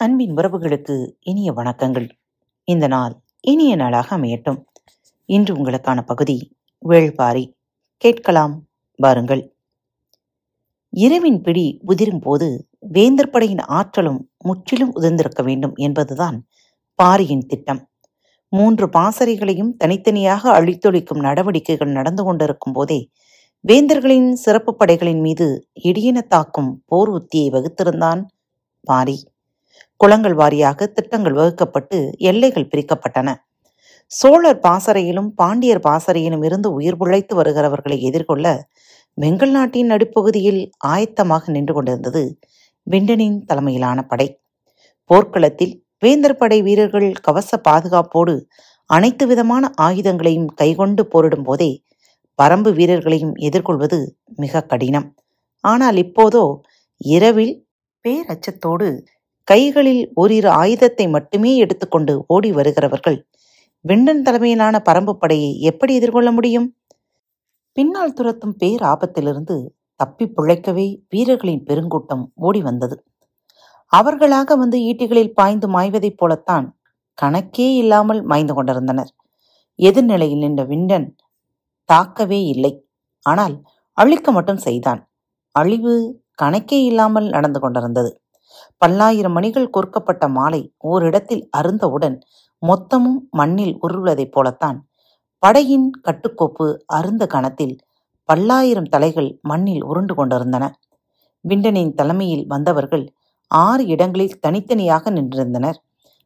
அன்பின் உறவுகளுக்கு இனிய வணக்கங்கள். இந்த நாள் இனிய நாளாக அமையட்டும். இன்று உங்களுக்கான பகுதி வேள்பாரி. கேட்கலாம் வாருங்கள் இரவின் பிடி உதிரும் போது வேந்தர் படையின் ஆற்றலும் முற்றிலும் உதிர்ந்திருக்க வேண்டும் என்பதுதான் பாரியின் திட்டம். மூன்று பாசறைகளையும் தனித்தனியாக அழித்தொழிக்கும் நடவடிக்கைகள் நடந்து கொண்டிருக்கும் போதே வேந்தர்களின் சிறப்பு படைகளின் மீது இடியென தாக்கும் போர் உத்தியை வகுத்திருந்தான் பாரி. குளங்கள் வாரியாக திட்டங்கள் வகுக்கப்பட்டு எல்லைகள் பிரிக்கப்பட்டன. சோழர் பாசறையிலும் பாண்டியர் பாசறையிலும் இருந்து உயிர் பிழைத்து வருகிறவர்களை எதிர்கொள்ள வெங்கல் நாட்டின் நடுப்பகுதியில் ஆயத்தமாக நின்று கொண்டிருந்தது விண்டனின் தலைமையிலான படை. போர்க்களத்தில் வேந்தர் படை வீரர்கள் கவச பாதுகாப்போடு அனைத்து விதமான ஆயுதங்களையும் கைகொண்டு போரிடும் போதே பரம்பு வீரர்களையும் எதிர்கொள்வது மிக கடினம். ஆனால் இப்போதோ இரவில் பேரச்சத்தோடு கைகளில் ஓரிரு ஆயுதத்தை மட்டுமே எடுத்துக்கொண்டு ஓடி வருகிறவர்கள். விண்டன் தலைமையிலான பரம்பு படையை எப்படி எதிர்கொள்ள முடியும்? பின்னால் துரத்தும் பேர் ஆபத்திலிருந்து தப்பி பிழைக்கவே வீரர்களின் பெருங்கூட்டம் ஓடி வந்தது. அவர்களாக வந்து ஈட்டிகளில் பாய்ந்து மாய்வதைப் போலத்தான் கணக்கே இல்லாமல் மாய்ந்து கொண்டிருந்தனர். எதிர்நிலையில் நின்ற விண்டன் தாக்கவே இல்லை. ஆனால் அழிக்க மட்டும் செய்தான். அழிவு கணக்கே இல்லாமல் நடந்து கொண்டிருந்தது. பல்லாயிரம் மணிகள் கோர்க்கப்பட்ட மாலை ஓரிடத்தில் அருந்தவுடன் மொத்தமும் மண்ணில் உருள்வதைப் போலத்தான். படையின் கட்டுக்கோப்பு அருந்த கணத்தில் பல்லாயிரம் தலைகள் மண்ணில் உருண்டு கொண்டிருந்தன. விண்டனின் தலைமையில் வந்தவர்கள் ஆறு இடங்களில் தனித்தனியாக நின்றிருந்தனர்.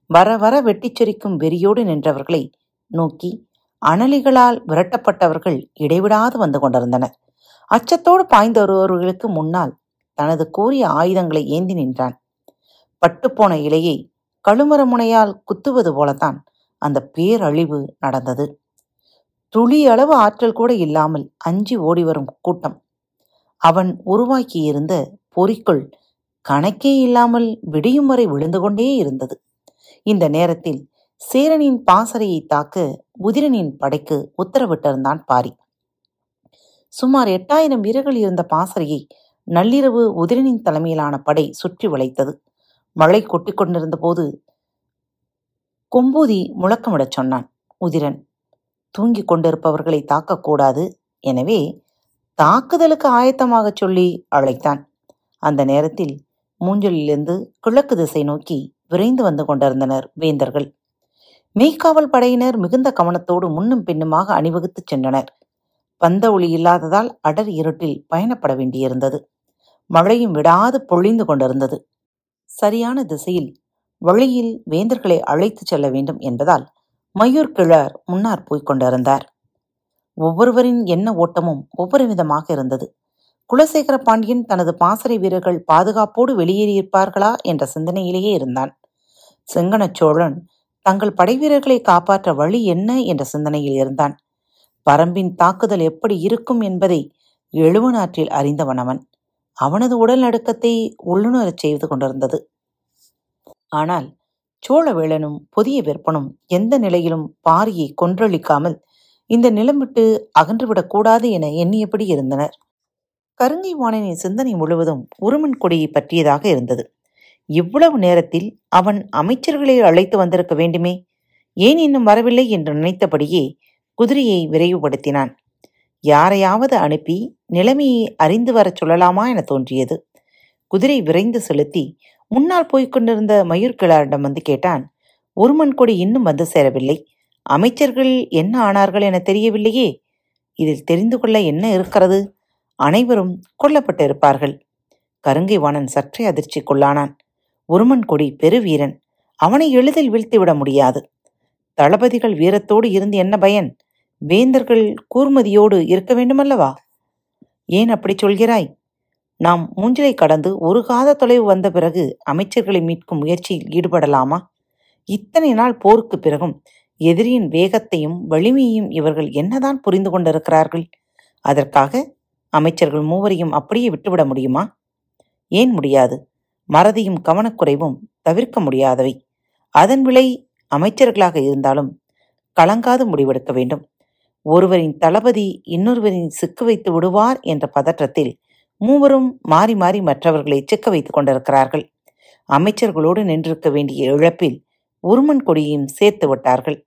வர வர வெட்டிச்சொரிக்கும் வெறியோடு நின்றவர்களை நோக்கி அனலிகளால் விரட்டப்பட்டவர்கள் இடைவிடாது வந்து கொண்டிருந்தனர். அச்சத்தோடு பாய்ந்து வருபவர்களுக்கு முன்னால் தனது கூறிய ஆயுதங்களை ஏந்தி நின்றான். பட்டுப்போன இலையை கழுமர முனையால் குத்துவது போலத்தான் அந்த பேரழிவு நடந்தது. துளி அளவு ஆற்றல் கூட இல்லாமல் அஞ்சி ஓடிவரும் கூட்டம். அவன் உருவாக்கியிருந்த பொறிக்குள் கணக்கே இல்லாமல் விடியும் வரை விழுந்து கொண்டே இருந்தது. இந்த நேரத்தில் சேரனின் பாசறையை தாக்க உதிரனின் படைக்கு உத்தரவிட்டிருந்தான் பாரி. சுமார் எட்டாயிரம் வீரர்கள் இருந்த பாசறையை நள்ளிரவு உதிரனின் தலைமையிலான படை சுற்றி வளைத்தது. மழை கொட்டிக் கொண்டிருந்த போது கொம்பூதி முழக்கமிடச் சொன்னான் உதிரன் தூங்கிக் கொண்டிருப்பவர்களை தாக்கக்கூடாது எனவே தாக்குதலுக்கு ஆயத்தமாகச் சொல்லி அழைத்தான். அந்த நேரத்தில் மூஞ்சலிலிருந்து கிழக்கு திசை நோக்கி விரைந்து வந்து கொண்டிருந்தனர் வேந்தர்கள். மெய்க்காவல் படையினர் மிகுந்த கவனத்தோடு முன்னும் பின்னுமாக அணிவகுத்துச் சென்றனர். பந்த ஒளி இல்லாததால் அடர் இருட்டில் பயணப்பட வேண்டியிருந்தது. மழையும் விடாது பொழிந்து கொண்டிருந்தது. சரியான திசையில் வழியில் வேந்தர்களை அழைத்துச் செல்ல வேண்டும் என்பதால் மயூர் கிழார் முன்னார் போய்க் கொண்டிருந்தார். ஒவ்வொருவரின் எண்ண ஓட்டமும் ஒவ்வொரு விதமாக இருந்தது. குலசேகர பாண்டியன் தனது பாசறை வீரர்கள் பாதுகாப்போடு வெளியேறியிருப்பார்களா என்ற சிந்தனையிலேயே இருந்தான். செங்கனச் சோழன் தங்கள் படைவீரர்களை காப்பாற்ற வழி என்ன என்ற சிந்தனையில் இருந்தான். பரம்பின் தாக்குதல் எப்படி இருக்கும் என்பதை எழுவனாற்றில் அறிந்தவன் அவன். அவனது உடல் நடுக்கத்தை உள்ளுணரச் செய்து கொண்டிருந்தது. ஆனால் சோழவேளனும் புதிய விற்பனும் எந்த நிலையிலும் பாரியை கொன்றளிக்காமல் இந்த நிலம் விட்டு அகன்றுவிடக்கூடாது என எண்ணியபடி இருந்தனர். கருங்கை வாணனின் சிந்தனை முழுவதும் உருமன் கொடியை பற்றியதாக இருந்தது. இவ்வளவு நேரத்தில் அவன் அமைச்சர்களை அழைத்து வந்திருக்க வேண்டுமே? ஏன் இன்னும் வரவில்லை என்று நினைத்தபடியே குதிரையை விரைவுபடுத்தினான். யாரையாவது அனுப்பி நிலைமையை அறிந்து வரச் சொல்லலாமா என தோன்றியது. குதிரை விரைந்து செலுத்தி முன்னால் போய்க் கொண்டிருந்த மயூர்கிழாரிடம் வந்து கேட்டான் ஒருமன் கொடி இன்னும் வந்து சேரவில்லை. அமைச்சர்கள் என்ன ஆனார்கள் என தெரியவில்லையே. இதில் தெரிந்து கொள்ள என்ன இருக்கிறது? அனைவரும் கொல்லப்பட்டிருப்பார்கள் கருங்கை வாணன் சற்றே அதிர்ச்சிக்குள்ளானான். ஒருமன் கொடி பெருவீரன் அவனை எளிதில் வீழ்த்திவிட முடியாது. தளபதிகள் வீரத்தோடு இருந்து என்ன பயன்? வேந்தர்கள் கூர்மதியோடு இருக்க வேண்டுமல்லவா? ஏன் அப்படி சொல்கிறாய்? நாம் மூஞ்சிலை கடந்து ஒரு காத தொலைவு வந்த பிறகு அமைச்சர்களை மீட்கும் முயற்சியில் ஈடுபடலாமா? இத்தனை நாள் போருக்கு பிறகும் எதிரியின் வேகத்தையும் வலிமையையும் இவர்கள் என்னதான் புரிந்து கொண்டிருக்கிறார்கள்? அதற்காக அமைச்சர்கள் மூவரையும் அப்படியே விட்டுவிட முடியுமா? ஏன் முடியாது? மறதியும் கவனக்குறைவும் தவிர்க்க முடியாதவை. அதன் விலை அமைச்சர்களாக இருந்தாலும் கலங்காது முடிவெடுக்க வேண்டும். ஒருவரின் தளபதி இன்னொருவரின் சிக்க வைத்து விடுவார் என்ற பதற்றத்தில் மூவரும் மாறி மாறி மற்றவர்களை சிக்க வைத்துக் கொண்டிருக்கிறார்கள். அமைச்சர்களோடு நின்றிருக்க வேண்டிய இழப்பில் உருமன் கொடியையும் சேர்த்து விட்டார்கள்.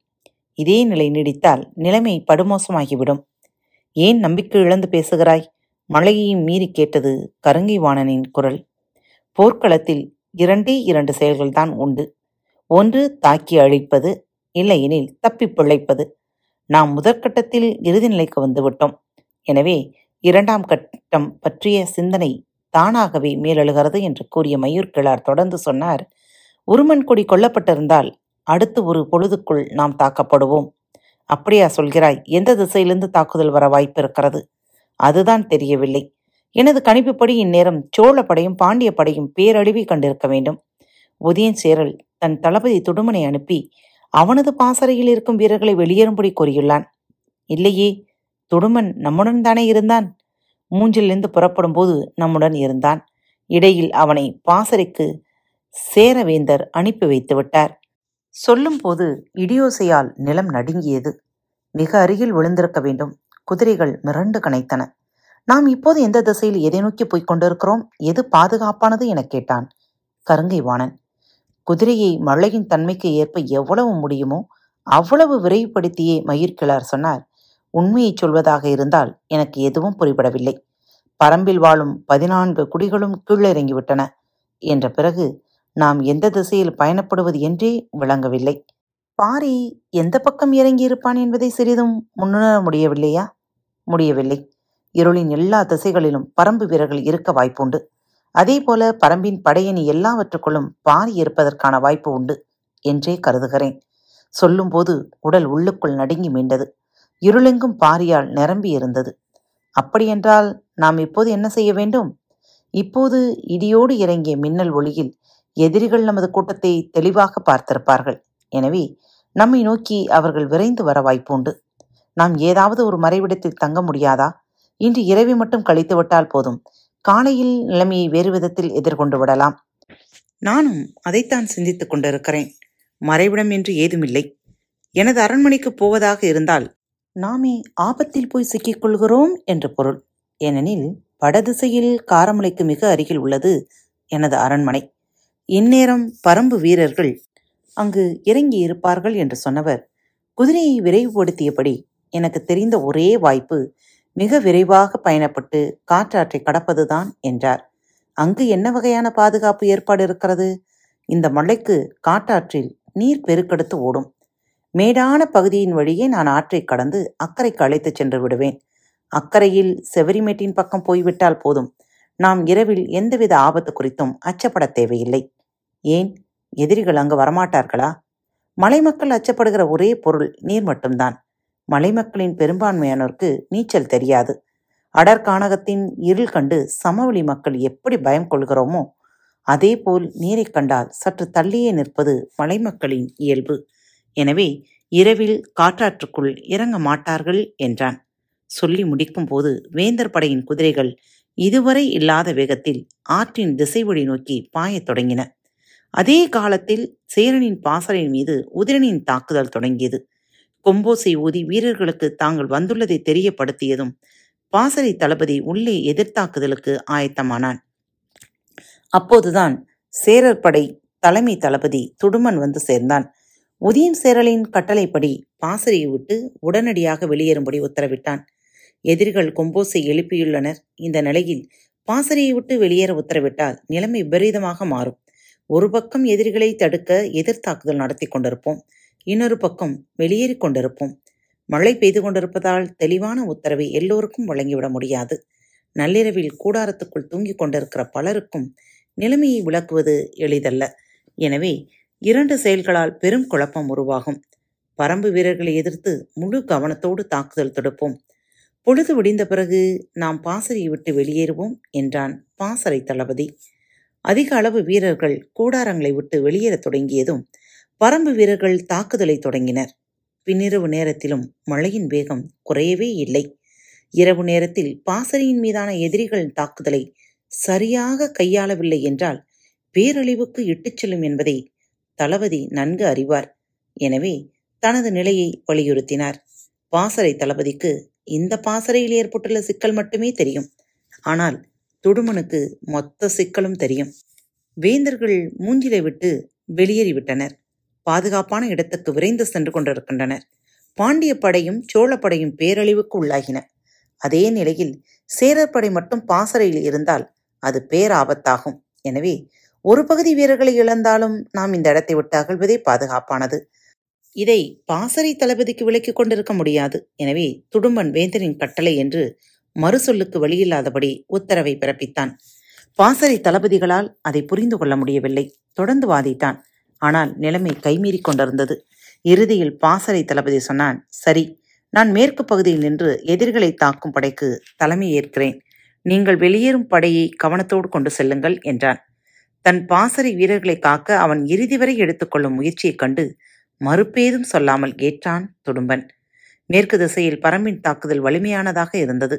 இதே நிலை நீடித்தால் நிலைமை படுமோசமாகிவிடும். ஏன் நம்பிக்கை இழந்து பேசுகிறாய்? மழையையும் மீறி கேட்டது கருங்கை வாணனின் குரல். போர்க்களத்தில் இரண்டே இரண்டு செயல்கள்தான் உண்டு. ஒன்று தாக்கி அழிப்பது இல்லையெனில் தப்பி பிழைப்பது. நாம் முதற்கட்டத்தில் இறுதி நிலைக்கு வந்துவிட்டோம். எனவே இரண்டாம் கட்டம் பற்றிய சிந்தனை தானாகவே மேலெழுகிறது என்று கூறிய மயூர் கிழார் தொடர்ந்து சொன்னார் உருமன் கொடி கொல்லப்பட்டிருந்தால் அடுத்து ஒரு பொழுதுக்குள் நாம் தாக்கப்படுவோம். அப்படியா சொல்கிறாய் எந்த திசையிலிருந்து தாக்குதல் வர வாய்ப்பு இருக்கிறது அதுதான் தெரியவில்லை. எனது கணிப்புப்படி இந்நேரம் சோழ படையும் பாண்டிய படையும் பேரழிவை கண்டிருக்க வேண்டும். உதயன் சேரல் தன் தளபதி துடுமனை அனுப்பி அவனது பாசறையில் இருக்கும் வீரர்களை வெளியேறும்படி கூறியுள்ளான். இல்லையே துடுமன் நம்முடன் தானே இருந்தான்? மூஞ்சிலிருந்து புறப்படும் போது நம்முடன் இருந்தான். இடையில் அவனை பாசறைக்கு சேரவேந்தர் அனுப்பி வைத்து விட்டார் சொல்லும்போது இடியோசையால் நிலம் நடுங்கியது. மிக அருகில் விழுந்திருக்க வேண்டும். குதிரைகள் மிரண்டு கனைத்தன. நாம் இப்போது எந்த திசையில் எதை நோக்கி போய்க் கொண்டிருக்கிறோம்? எது பாதுகாப்பானது? எனக் கேட்டான் கருங்கை வாணன் குதிரையை மழையின் தன்மைக்கு ஏற்ப எவ்வளவு முடியுமோ அவ்வளவு விரைவுபடுத்தியே மயிர்கிழார் சொன்னார். உண்மையைச் சொல்வதாக இருந்தால் எனக்கு எதுவும் புரிபடவில்லை. பரம்பில் வாழும் பதினான்கு குடிகளும் கீழிறங்கிவிட்டன. என்ற பிறகு நாம் எந்த திசையில் பயணப்படுவது என்றே விளங்கவில்லை. பாரி எந்த பக்கம் இறங்கியிருப்பான் என்பதை சிறிதும் முன்னுணர முடியவில்லையா? முடியவில்லை. இருளின் எல்லா திசைகளிலும் பரம்பு வீரர்கள் இருக்க வாய்ப்புண்டு. அதேபோல பரம்பின் படையணி எல்லாவற்றுக்குள்ளும் பாரி இருப்பதற்கான வாய்ப்பு உண்டு என்றே கருதுகிறேன். சொல்லும்போது உடல் உள்ளுக்குள் நடுங்கி மீண்டது. இருளெங்கும் பாரியால் நிரம்பி இருந்தது. அப்படியென்றால் நாம் இப்போது என்ன செய்ய வேண்டும்? இப்போது இடியோடு இறங்கிய மின்னல் ஒளியில் எதிரிகள் நமது கூட்டத்தை தெளிவாக பார்த்திருப்பார்கள். எனவே நம்மை நோக்கி அவர்கள் விரைந்து வர வாய்ப்புண்டு நாம் ஏதாவது ஒரு மறைவிடத்தில் தங்க முடியாதா? இன்று இரவி மட்டும் கழித்து விட்டால் போதும். காலையில் நிலைமையை வேறு விதத்தில் எதிர்கொண்டு விடலாம். நானும் அதைத்தான் சிந்தித்துக் கொண்டிருக்கிறேன். மறைவிடம் என்று ஏதுமில்லை. எனது அரண்மனைக்கு போவதாக இருந்தால் நாமே ஆபத்தில் போய் சிக்கிக் கொள்கிறோம் என்று பொருள். ஏனெனில் வடதிசையில் காரமலைக்கு மிக அருகில் உள்ளது எனது அரண்மனை. இந்நேரம் பரம்பு வீரர்கள் அங்கு இறங்கி இருப்பார்கள் என்று சொன்னவர். குதிரையை விரைவுபடுத்தியபடி எனக்கு தெரிந்த ஒரே வாய்ப்பு மிக விரைவாக பயணப்பட்டு காற்றாற்றை கடப்பதுதான் என்றார். அங்கு என்ன வகையான பாதுகாப்பு ஏற்பாடு இருக்கிறது? இந்த மலைக்கு காட்டாற்றில் நீர் பெருக்கெடுத்து ஓடும். மேடான பகுதியின் வழியே நான் ஆற்றை கடந்து அக்கறைக்கு அழைத்துச் சென்று விடுவேன். அக்கறையில் செவரிமேட்டின் பக்கம் போய்விட்டால் போதும். நாம் இரவில் எந்தவித ஆபத்து குறித்தும் அச்சப்பட தேவையில்லை. ஏன்? எதிரிகள் அங்கு வரமாட்டார்களா? மலை மக்கள் அச்சப்படுகிற ஒரே பொருள் நீர் மட்டும்தான். மலைமக்களின் பெரும்பான்மையானோருக்கு நீச்சல் தெரியாது. அடர்கானகத்தின் இருள் கண்டு சமவெளி மக்கள் எப்படி பயம் கொள்கிறோமோ அதேபோல் நீரைக் கண்டால் சற்று தள்ளியே நிற்பது மலைமக்களின் இயல்பு. எனவே இரவில் காற்றாற்றுக்குள் இறங்க மாட்டார்கள் என்றான். சொல்லி முடிக்கும்போது வேந்தர் படையின் குதிரைகள் இதுவரை இல்லாத வேகத்தில் ஆற்றின் திசைவழி நோக்கி பாயத் தொடங்கின. அதே காலத்தில் சேரனின் பாசறையின் மீது உதிரனின் தாக்குதல் தொடங்கியது. கொம்போசை ஊதி வீரர்களுக்கு தாங்கள் வந்துள்ளதை தெரியப்படுத்தியதும் பாசறை தளபதி உள்ளே எதிர்த்தாக்குதலுக்கு ஆயத்தமானான். அப்போதுதான் சேரர் படை தலைமை தளபதி துடுமன் வந்து சேர்ந்தான். உதயம் சேரலின் கட்டளைப்படி பாசறையை விட்டு உடனடியாக வெளியேறும்படி உத்தரவிட்டான். எதிரிகள் கொம்போசை எழுப்பியுள்ளனர். இந்த நிலையில் பாசறையை விட்டு வெளியேற உத்தரவிட்டால் நிலைமை விபரீதமாக மாறும். ஒரு பக்கம் எதிரிகளை தடுக்க எதிர்த்தாக்குதல் நடத்தி கொண்டிருப்போம். இன்னொரு பக்கம் வெளியேறிக் கொண்டிருப்போம். மழை பெய்து கொண்டிருப்பதால் தெளிவான உத்தரவை எல்லோருக்கும் வழங்கிவிட முடியாது. நள்ளிரவில் கூடாரத்துக்குள் தூங்கிக் கொண்டிருக்கிற பலருக்கும் நிலைமையை விளக்குவது எளிதல்ல. எனவே இரண்டு செயல்களால் பெரும் குழப்பம் உருவாகும். பரம்பு வீரர்களை எதிர்த்து முழு கவனத்தோடு தாக்குதல் தொடுப்போம். பொழுது விடிந்த பிறகு நாம் பாசறையை விட்டு வெளியேறுவோம் என்றான் பாசறை தளபதி. அதிக அளவு வீரர்கள் கூடாரங்களை விட்டு வெளியேறத் தொடங்கியதும் பரம்பு வீரர்கள் தாக்குதலை தொடங்கினர். பின்னிரவு நேரத்திலும் மழையின் வேகம் குறையவே இல்லை. இரவு நேரத்தில் பாசறையின் மீதான எதிரிகளின் தாக்குதலை சரியாக கையாளவில்லை என்றால் பேரழிவுக்கு இட்டுச் செல்லும் என்பதை தளபதி நன்கு அறிவார். எனவே தனது நிலையை வலியுறுத்தினார். பாசறை தளபதிக்கு இந்த பாசறையில் ஏற்பட்டுள்ள சிக்கல் மட்டுமே தெரியும். ஆனால் துடுமனுக்கு மொத்த சிக்கலும் தெரியும். வேந்தர்கள் மூஞ்சிலை விட்டு வெளியேறிவிட்டனர். பாதுகாப்பான இடத்துக்கு விரைந்து சென்று கொண்டிருக்கின்றனர். பாண்டிய படையும் சோழப்படையும் பேரழிவுக்கு உள்ளாகின. அதே நிலையில் சேரப்படை மட்டும் பாசறையில் இருந்தால் அது பேராபத்தாகும். எனவே ஒரு பகுதி வீரர்களை இழந்தாலும் நாம் இந்த இடத்தை விட்டு அகழ்வதே பாதுகாப்பானது. இதை பாசறை தளபதிக்கு விலக்கிக் கொண்டிருக்க முடியாது. எனவே துடும்பன் வேந்தரின் கட்டளை என்று மறுசொல்லுக்கு வழியில்லாதபடி உத்தரவை பிறப்பித்தான். பாசறை தளபதிகளால் அதை புரிந்து கொள்ள முடியவில்லை. தொடர்ந்து வாதித்தான் ஆனால் நிலைமை கைமீறிக் கொண்டிருந்தது. இறுதியில் பாசறை தளபதி சொன்னான் சரி நான் மேற்கு பகுதியில் நின்று எதிர்களை தாக்கும் படைக்கு தலைமை ஏற்கிறேன். நீங்கள் வெளியேறும் படையை கவனத்தோடு கொண்டு செல்லுங்கள் என்றான். தன் பாசறை வீரர்களை காக்க அவன் இறுதி வரை எடுத்துக்கொள்ளும் முயற்சியைக் கண்டு மறுப்பேதும் சொல்லாமல் ஏற்றான் துடும்பன். மேற்கு திசையில் பரம்பின் தாக்குதல் வலிமையானதாக இருந்தது.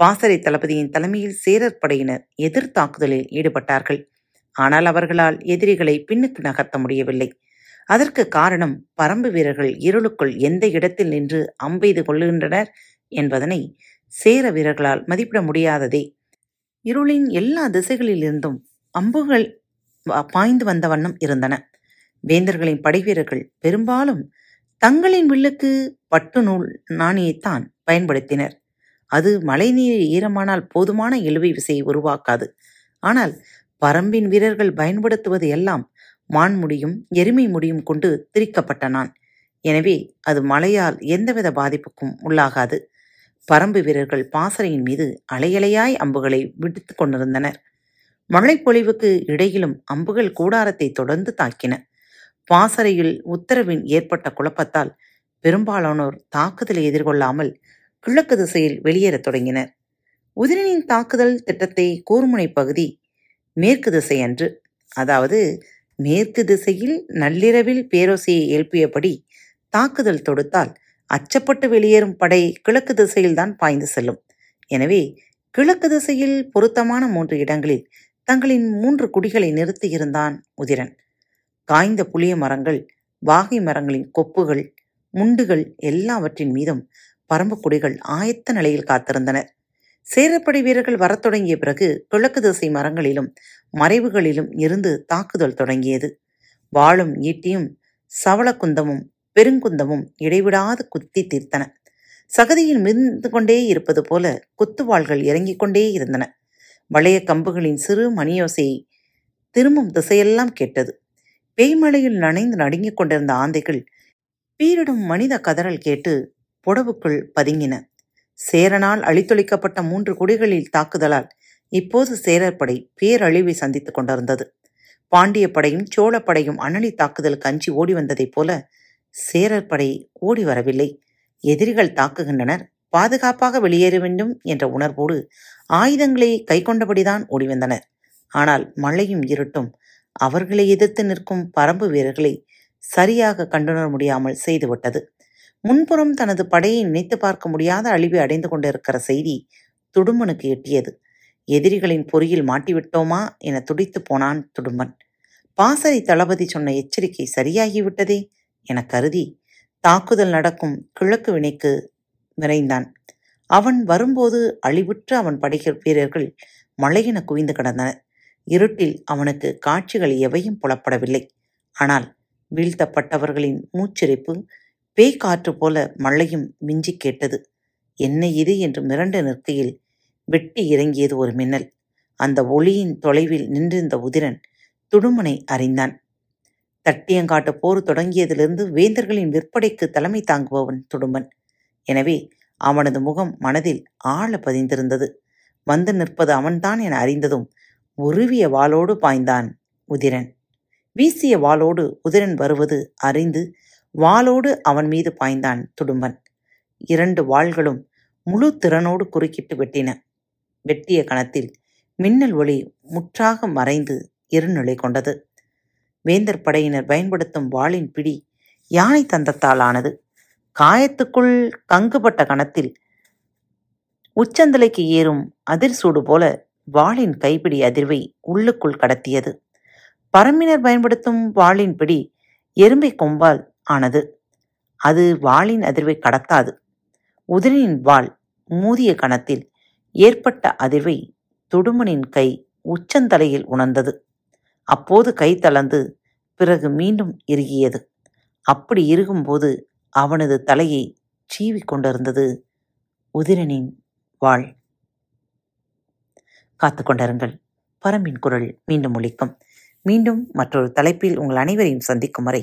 பாசறை தளபதியின் தலைமையில் சேரர் படையினர் எதிர் தாக்குதலில் ஈடுபட்டார்கள். ஆனால் அவர்களால் எதிரிகளை பின்னுக்கு நகர்த்த முடியவில்லை. அதற்கு காரணம் பரம்பு வீரர்கள் இருளுக்குள் எந்த இடத்தில் நின்று அம்பெய்து கொள்ளுகின்றனர் என்பதனை சேர வீரர்களால் மதிப்பிட முடியாததே. இருளின் எல்லா திசைகளிலிருந்தும் அம்புகள் பாய்ந்து வந்த வண்ணம் இருந்தன. வேந்தர்களின் படைவீரர்கள் பெரும்பாலும் தங்களின் வில்லுக்கு பட்டு நூல் நாணியைத்தான் பயன்படுத்தினர். அது மழைநீர் ஈரமானால் போதுமான இழுவை விசையை உருவாக்காது. ஆனால் பரம்பின் வீரர்கள் பயன்படுத்துவது எல்லாம் மான் முடியும் எருமை முடியும் கொண்டு திரிக்கப்பட்ட நான். எனவே அது மழையால் எந்தவித பாதிப்புக்கும் உள்ளாகாது. பரம்பு வீரர்கள் பாசறையின் மீது அலையலையாய் அம்புகளை விடுத்து கொண்டிருந்தனர். மழைப்பொழிவுக்கு இடையிலும் அம்புகள் கூடாரத்தை தொடர்ந்து தாக்கின. பாசறையில் உத்தரவின் ஏற்பட்ட குழப்பத்தால் பெரும்பாலானோர் தாக்குதலை எதிர்கொள்ளாமல் கிழக்கு திசையில் வெளியேறத் தொடங்கினர். உதிரனின் தாக்குதல் திட்டத்தை கூர்முனை பகுதி மேற்கு திசை அன்று அதாவது மேற்கு திசையில் நள்ளிரவில் பேரோசையை எழுப்பியபடி தாக்குதல் தொடுத்தால் அச்சப்பட்டு வெளியேறும் படை கிழக்கு திசையில்தான் பாய்ந்து செல்லும். எனவே கிழக்கு திசையில் பொருத்தமான மூன்று இடங்களில் தங்களின் மூன்று குடிகளை நிறுத்தியிருந்தான் உதிரன். காய்ந்த புளிய மரங்கள் வாகை மரங்களின் கொப்புகள் முண்டுகள் எல்லாவற்றின் மீதும் பரம்பு குடிகள் ஆயத்த நிலையில் காத்திருந்தனர் சேரப்படை வீரர்கள் வரத் தொடங்கிய பிறகு கிழக்கு திசை மரங்களிலும் மறைவுகளிலும் இருந்து தாக்குதல் தொடங்கியது. வாளும் ஈட்டியும் சவளக்குந்தமும் பெருங்குந்தமும் இடைவிடாது குத்தி தீர்த்தன. சகதியில் மிதந்து கொண்டே இருப்பது போல குத்துவாள்கள் இறங்கிக் கொண்டே இருந்தன. வளைய கம்புகளின் சிறு மணியோசையை திரும்பும் திசையெல்லாம் கேட்டது. பேய்மழையில் நனைந்து நடுங்கிக் கொண்டிருந்த ஆந்தைகள் பீரிடும் மனித கதறல் கேட்டு புடவுக்குள் பதுங்கின. சேரனால் அழித்தொழிக்கப்பட்ட மூன்று குடிகளில் தாக்குதலால் இப்போது சேரர் படை பேரழிவை சந்தித்துக் கொண்டிருந்தது. பாண்டிய படையும் சோழப்படையும் அனலி தாக்குதலுக்கு அஞ்சி ஓடி வந்ததைப் போல சேரர் படை ஓடி வரவில்லை. எதிரிகள் தாக்குகின்றனர். பாதுகாப்பாக வெளியேற வேண்டும் என்ற உணர்வோடு ஆயுதங்களை கைக்கொண்டபடிதான் ஓடி வந்தனர். ஆனால் மழையும் இருட்டும். அவர்களை எதிர்த்து நிற்கும் பரம்பு வீரர்களை சரியாக கண்டுணர முடியாமல் செய்துவிட்டது. முன்புறம் தனது படையை நினைத்து பார்க்க முடியாத அழிவை அடைந்து கொண்டிருக்கிற செய்தி துடும்பனுக்கு எட்டியது. எதிரிகளின் பொறியில் மாட்டிவிட்டோமா என துடித்து போனான் துடும்பன். பாசறை தளபதி சொன்ன எச்சரிக்கை சரியாகிவிட்டதே என கருதி தாக்குதல் நடக்கும் கிழக்கு வினைக்கு விரைந்தான். அவன் வரும்போது அழிவுற்ற அவன் படைகள் வீரர்கள் மழையென குவிந்து கிடந்தனர். இருட்டில் அவனுக்கு காட்சிகள் எவையும் புலப்படவில்லை. ஆனால் வீழ்த்தப்பட்டவர்களின் மூச்சிறைப்பு பேய் காற்று போல மழையும் மிஞ்சி கேட்டது. என்ன இது? என்று மிரண்டு நிற்கையில் வெட்டி இறங்கியது ஒரு மின்னல். அந்த ஒளியின் தொலைவில் நின்றிருந்த உதிரன் துடுமனை அறிந்தான். தட்டியங்காட்டு போர் தொடங்கியதிலிருந்து வேந்தர்களின் விற்படைக்கு தலைமை தாங்குபவன் துடும்பன் எனவே அவனது முகம் மனதில் ஆழ பதிந்திருந்தது. வந்து நிற்பது அவன்தான் என அறிந்ததும் உருவிய வாளோடு பாய்ந்தான் உதிரன். வீசிய வாளோடு உதிரன் வருவது அறிந்து வாளோடு அவன் மீது பாய்ந்தான் துடும்பன். இரண்டு வாள்களும் முழு திறனோடு குறுக்கிட்டு வெட்டின. வெட்டிய கணத்தில் மின்னல் ஒளி முற்றாக மறைந்து இருநிலை கொண்டது. வேந்தர் படையினர் பயன்படுத்தும் வாளின் பிடி யானை தந்தத்தால் ஆனது காயத்துக்குள் கங்குபட்ட கணத்தில் உச்சந்தலைக்கு ஏறும் அதிர்சூடு போல வாளின் கைப்பிடி அதிர்வை உள்ளுக்குள் கடத்தியது. பரம்பினர் பயன்படுத்தும் வாளின் பிடி எறும்பை கொம்பால் ஆனது. அது வாளின் அதிர்வை கடத்தாது. உதிரின் வாள் மூதிய கணத்தில் ஏற்பட்ட அதிர்வை துடுமனின் கை உச்சந்தலையில் உணர்ந்தது. அப்போது கை தளர்ந்து பிறகு மீண்டும் இறுகியது. அப்படி இருக்கும்போது அவனது தலையை சீவிக் கொண்டிருந்தது உதிரனின் வாள். காத்து கொண்டிருங்கள். பரம்பின் குரல் மீண்டும் ஒழிக்கும் மீண்டும் மற்றொரு தலைப்பில் உங்கள் அனைவரையும் சந்திக்கும் வரை